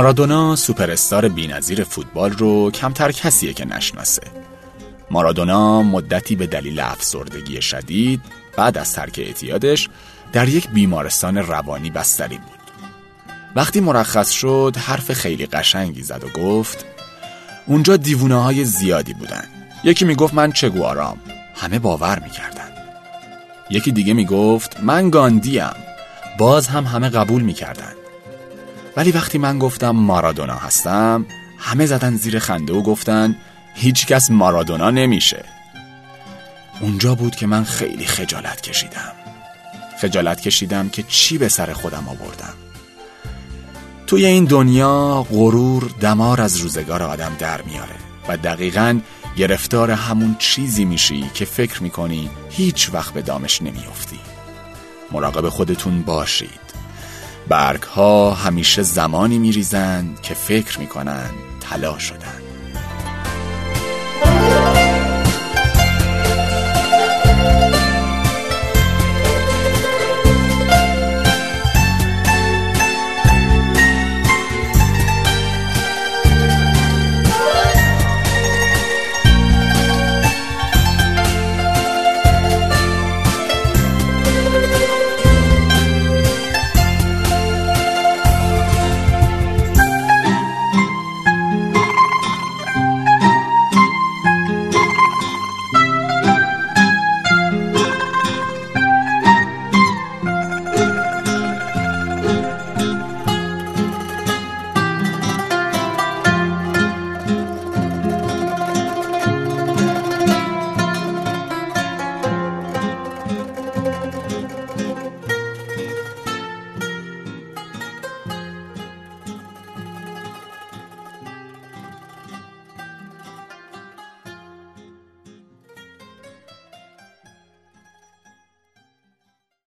مارادونا سوپرستار بینظیر فوتبال رو کمتر کسیه که نشناسه. مارادونا مدتی به دلیل افسردگی شدید بعد از ترک اعتیادش در یک بیمارستان روانی بستری بود. وقتی مرخص شد حرف خیلی قشنگی زد و گفت اونجا دیوونه های زیادی بودن. یکی می‌گفت من چگوارام همه باور می‌کردن. یکی دیگه می‌گفت من گاندیم. باز هم همه قبول می‌کردن. ولی وقتی من گفتم مارادونا هستم همه زدن زیر خنده و گفتن هیچکس مارادونا نمیشه. اونجا بود که من خیلی خجالت کشیدم. خجالت کشیدم که چی به سر خودم آوردم. توی این دنیا غرور دمار از روزگار آدم در میاره و دقیقا گرفتار همون چیزی میشی که فکر می‌کنی هیچ وقت به دامش نمیافتی. مراقب خودتون باشید. برگ ها همیشه زمانی میریزند که فکر می‌کنند طلا شدند